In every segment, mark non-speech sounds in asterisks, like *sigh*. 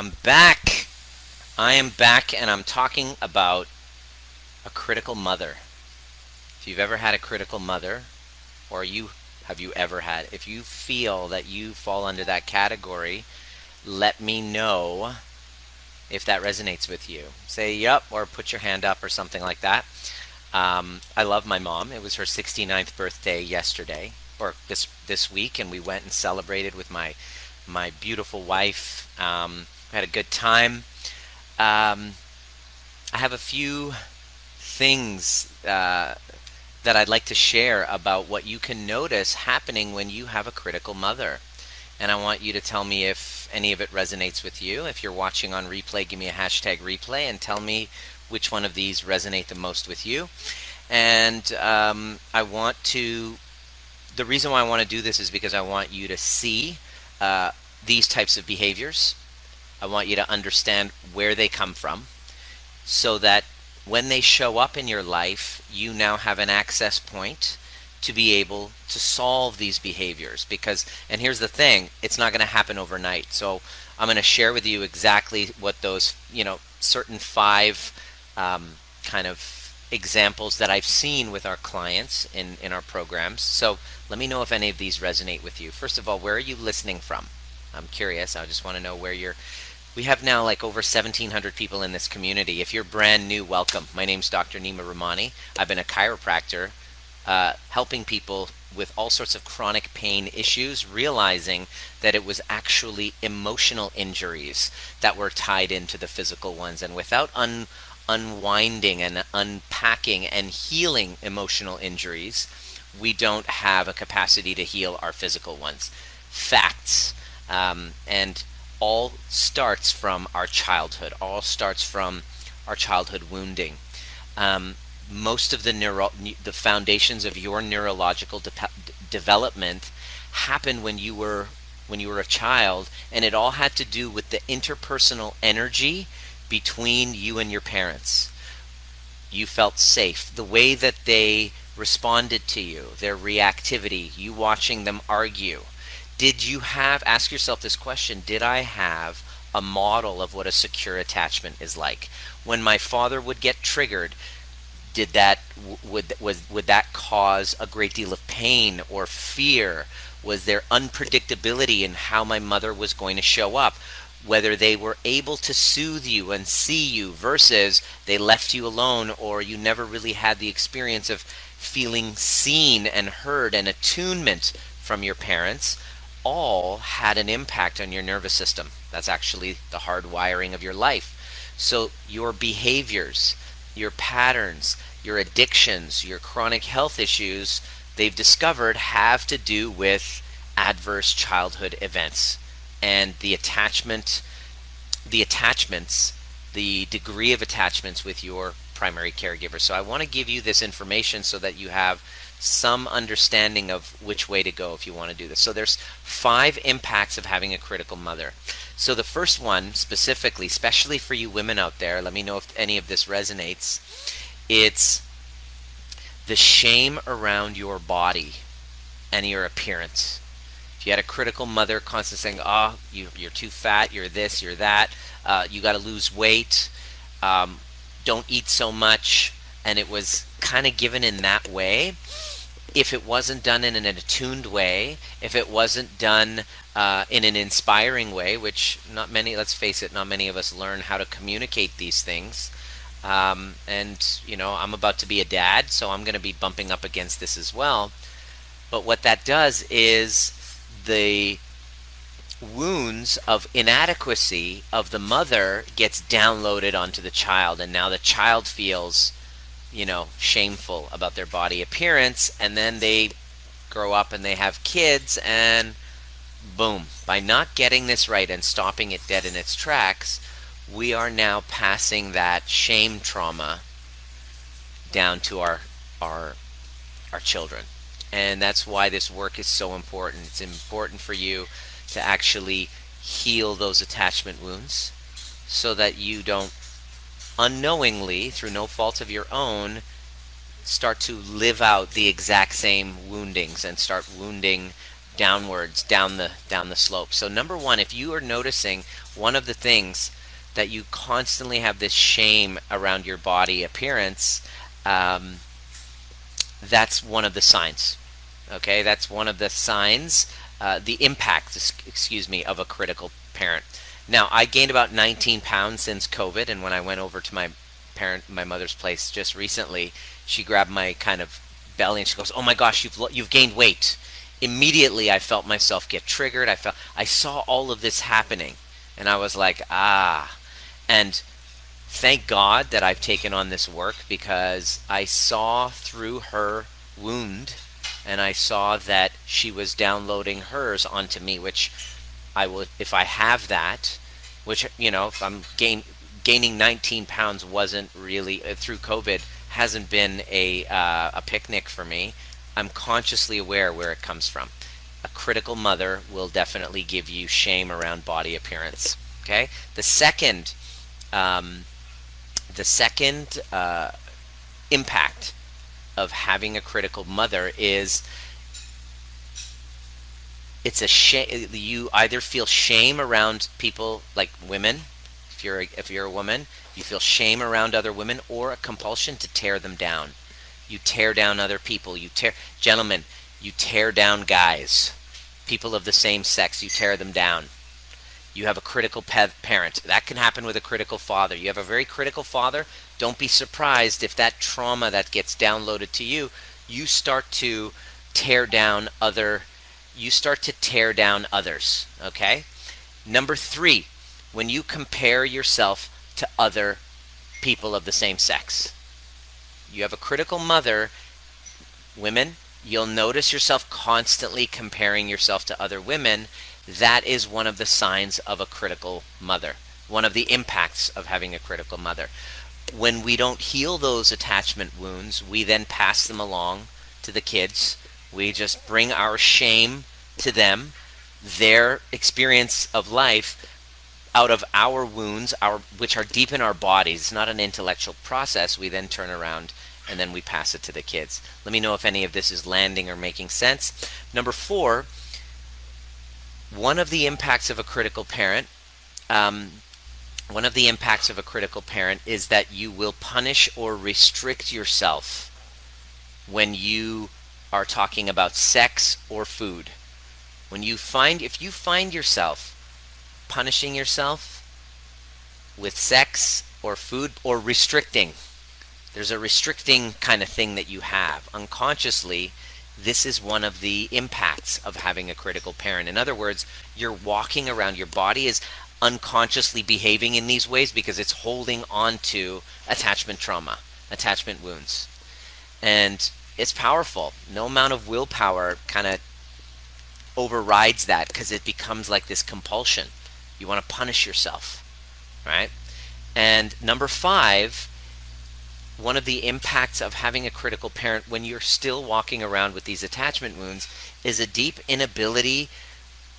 I'm back. I am back and I'm talking about a critical mother. If you've ever had a critical mother, or you have you ever had, if you feel that you fall under that category, let me know if that resonates with you. Say yep or put your hand up or something like that. Um, I love my mom. It was her 69th birthday yesterday or this this week, and we went and celebrated with my my beautiful wife. Um, had a good time. Um, I have a few things uh, that I'd like to share about what you can notice happening when you have a critical mother. And I want you to tell me if any of it resonates with you. If you're watching on replay, give me a hashtag replay and tell me which one of these resonate the most with you. And um, I want to, the reason why I want to do this is because I want you to see uh, these types of behaviors I want you to understand where they come from so that when they show up in your life, you now have an access point to be able to solve these behaviors. Because, and here's the thing, it's not going to happen overnight. So I'm going to share with you exactly what those, you know, certain five um, kind of examples that I've seen with our clients in, in our programs. So let me know if any of these resonate with you. First of all, where are you listening from? I'm curious. I just want to know where you're we have now like over 1,700 people in this community. If you're brand new, welcome. My name's Dr. Nima Rahmani. I've been a chiropractor uh, helping people with all sorts of chronic pain issues, realizing that it was actually emotional injuries that were tied into the physical ones. And without un- unwinding and unpacking and healing emotional injuries, we don't have a capacity to heal our physical ones. Facts. Um, and all starts from our childhood, all starts from our childhood wounding. Um, most of the neuro- the foundations of your neurological de- development happened when you were when you were a child and it all had to do with the interpersonal energy between you and your parents you felt safe the way that they responded to you their reactivity you watching them argue did you have ask yourself this question did i have a model of what a secure attachment is like? When my father would get triggered did that would was would that cause a great deal of pain or fear? Was there unpredictability in how my mother was going to show up? Whether they were able to soothe you and see you versus they left you alone or you never really had the experience of feeling seen and heard and attunement from your parents all had an impact on your nervous system. That's actually the hard wiring of your life. So your behaviors, your patterns, your addictions, your chronic health issues, they've discovered have to do with adverse childhood events and the attachment the attachments the degree of attachments with your primary caregiver. So I want to give you this information so that you have some understanding of which way to go if you want to do this. So there's five impacts of having a critical mother. So the first one specifically, especially for you women out there, let me know if any of this resonates. It's the shame around your body and your appearance. If you had a critical mother constantly saying, "Oh, you, are too fat, you're this, you're that, uh, you got to lose weight, um, don't eat so much," and it was kind of given in that way, if it wasn't done in an attuned way, if it wasn't done uh, in an inspiring way, which not many, let's face it, not many of us learn how to communicate these things. Um, and, you know, I'm about to be a dad, so I'm going to be bumping up against this as well. But what that does is the wounds of inadequacy of the mother gets downloaded onto the child, and now the child feels you know, shameful about their body appearance, and then they grow up and they have kids, and boom, by not getting this right and stopping it dead in its tracks, we are now passing that shame trauma down to our our our children. And that's why this work is so important. It's important for you to actually heal those attachment wounds so that you don't unknowingly, through no fault of your own, start to live out the exact same woundings and start wounding downwards down the down the slope. So number one, if you are noticing one of the things that you constantly have this shame around your body appearance, um, that's one of the signs. Okay, that's one of the signs, uh, the impact, excuse me, of a critical parent. Now, I gained about 19 pounds since COVID, and when I went over to my parent, my mother's place just recently, she grabbed my kind of belly and she goes, "Oh my gosh, you've you've gained weight." Immediately, I felt myself get triggered. I felt I saw all of this happening, and I was like, "Ah." And thank God that I've taken on this work because I saw through her wound and I saw that she was downloading hers onto me, which I would, if I have that, which, you know, if I'm gain, gaining 19 pounds wasn't really, uh, through COVID, hasn't been a, uh, a picnic for me. I'm consciously aware where it comes from. A critical mother will definitely give you shame around body appearance. Okay. The second, um, the second uh, impact of having a critical mother is it's a shame you either feel shame around people like women if you're a, if you're a woman you feel shame around other women or a compulsion to tear them down. You tear down other people. You tear gentlemen you tear down guys people of the same sex you tear them down you have a critical parent. That can happen with a critical father. You have a very critical father. Don't be surprised if that trauma that gets downloaded to you you start to tear down other you start to tear down others okay? Number 3 when you compare yourself to other people of the same sex. You have a critical mother women. You'll notice yourself constantly comparing yourself to other women that is one of the signs of a critical mother, one of the impacts of having a critical mother. When we don't heal those attachment wounds, we then pass them along to the kids. We just bring our shame to them, their experience of life out of our wounds, our which are deep in our bodies. It's not an intellectual process. We then turn around and then we pass it to the kids. Let me know if any of this is landing or making sense. Number four, one of the impacts of a critical parent um, one of the impacts of a critical parent is that you will punish or restrict yourself when you are talking about sex or food. When you find if you find yourself punishing yourself with sex or food or restricting there's a restricting kind of thing that you have. Unconsciously this is one of the impacts of having a critical parent. In other words, you're walking around, your body is unconsciously behaving in these ways because it's holding on to attachment trauma, attachment wounds. And it's powerful. No amount of willpower kind of overrides that because it becomes like this compulsion. You want to punish yourself, right? And number five, one of the impacts of having a critical parent when you're still walking around with these attachment wounds is a deep inability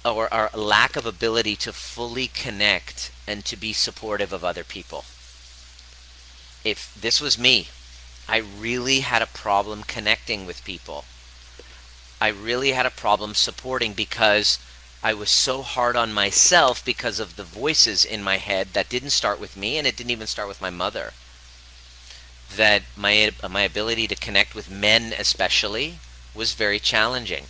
or, or lack of ability to fully connect and to be supportive of other people. If this was me, I really had a problem connecting with people. I really had a problem supporting because I was so hard on myself because of the voices in my head that didn't start with me and it didn't even start with my mother that my my ability to connect with men especially was very challenging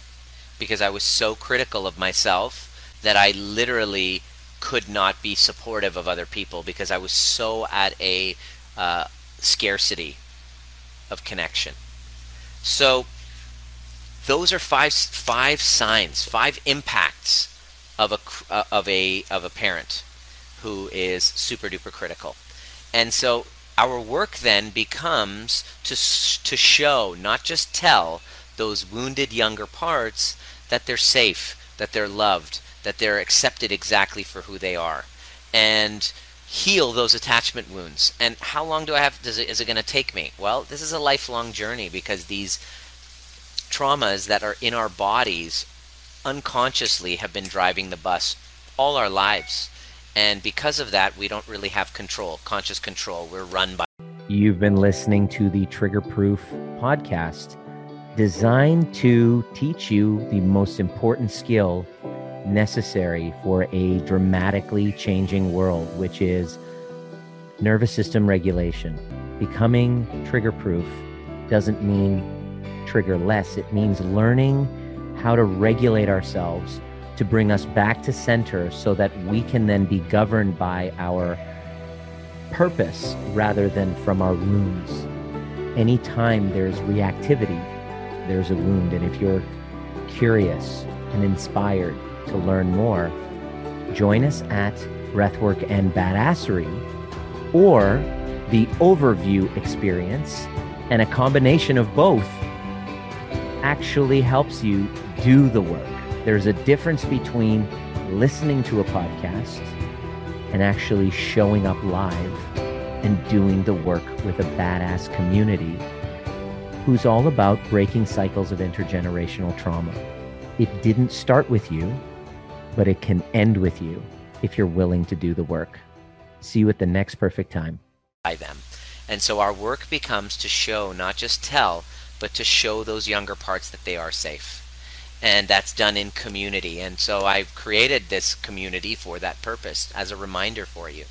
because I was so critical of myself that I literally could not be supportive of other people because I was so at a uh, scarcity of connection. So those are five five signs, five impacts of a uh, of a of a parent who is super duper critical. And so our work then becomes to, to show, not just tell, those wounded younger parts that they're safe, that they're loved, that they're accepted exactly for who they are. And heal those attachment wounds. And how long do I have does it is it going to take me? Well, this is a lifelong journey because these traumas that are in our bodies unconsciously have been driving the bus all our lives. And because of that, we don't really have control, conscious control. We're run by. You've been listening to the Trigger Proof podcast. designed to teach you the most important skill necessary for a dramatically changing world, which is nervous system regulation. Becoming trigger proof doesn't mean trigger less, it means learning how to regulate ourselves to bring us back to center so that we can then be governed by our purpose rather than from our wounds. Anytime there's reactivity, there's a wound. And if you're curious and inspired to learn more, join us at Breathwork and Badassery or the overview experience, and a combination of both actually helps you do the work. There's a difference between listening to a podcast and actually showing up live and doing the work with a badass community who's all about breaking cycles of intergenerational trauma. It didn't start with you, but it can end with you if you're willing to do the work. See you at the next perfect time. By them. And so our work becomes to show, not just tell, but to show those younger parts that they are safe. And that's done in community. And so I've created this community for that purpose as a reminder for you.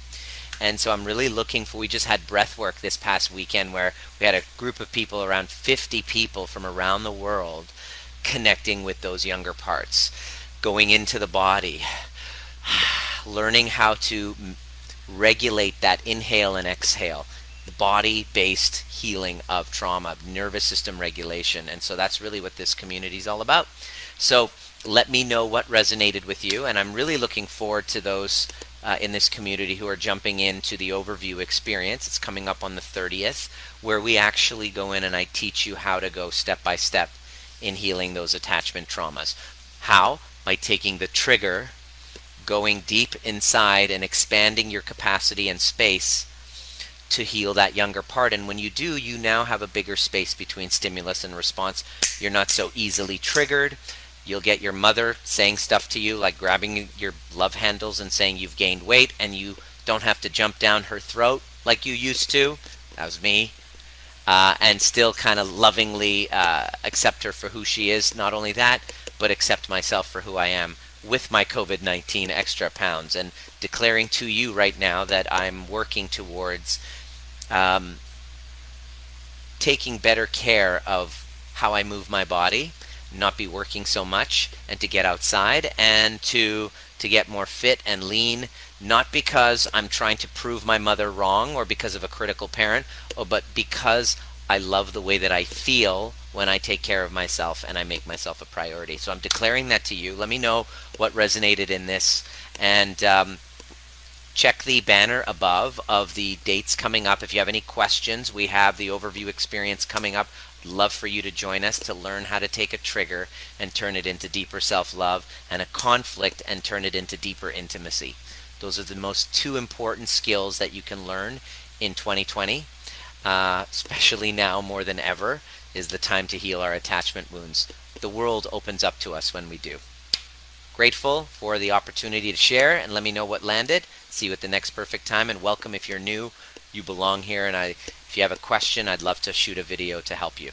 And so I'm really looking for. We just had breath work this past weekend where we had a group of people, around 50 people from around the world, connecting with those younger parts, going into the body, *sighs* learning how to regulate that inhale and exhale, the body based healing of trauma, nervous system regulation. And so that's really what this community is all about. So let me know what resonated with you. And I'm really looking forward to those uh, in this community who are jumping into the overview experience. It's coming up on the 30th, where we actually go in and I teach you how to go step by step in healing those attachment traumas. How? By taking the trigger, going deep inside, and expanding your capacity and space to heal that younger part. And when you do, you now have a bigger space between stimulus and response. You're not so easily triggered. You'll get your mother saying stuff to you, like grabbing your love handles and saying you've gained weight, and you don't have to jump down her throat like you used to. That was me. Uh, and still kind of lovingly uh, accept her for who she is. Not only that, but accept myself for who I am with my COVID 19 extra pounds. And declaring to you right now that I'm working towards um, taking better care of how I move my body not be working so much and to get outside and to to get more fit and lean not because I'm trying to prove my mother wrong or because of a critical parent but because I love the way that I feel when I take care of myself and I make myself a priority. So I'm declaring that to you. Let me know what resonated in this and um, check the banner above of the dates coming up. If you have any questions, we have the overview experience coming up love for you to join us to learn how to take a trigger and turn it into deeper self love and a conflict and turn it into deeper intimacy. Those are the most two important skills that you can learn in 2020, uh, especially now more than ever, is the time to heal our attachment wounds. The world opens up to us when we do. Grateful for the opportunity to share and let me know what landed. See you at the next perfect time and welcome if you're new. You belong here and I if you have a question, I'd love to shoot a video to help you.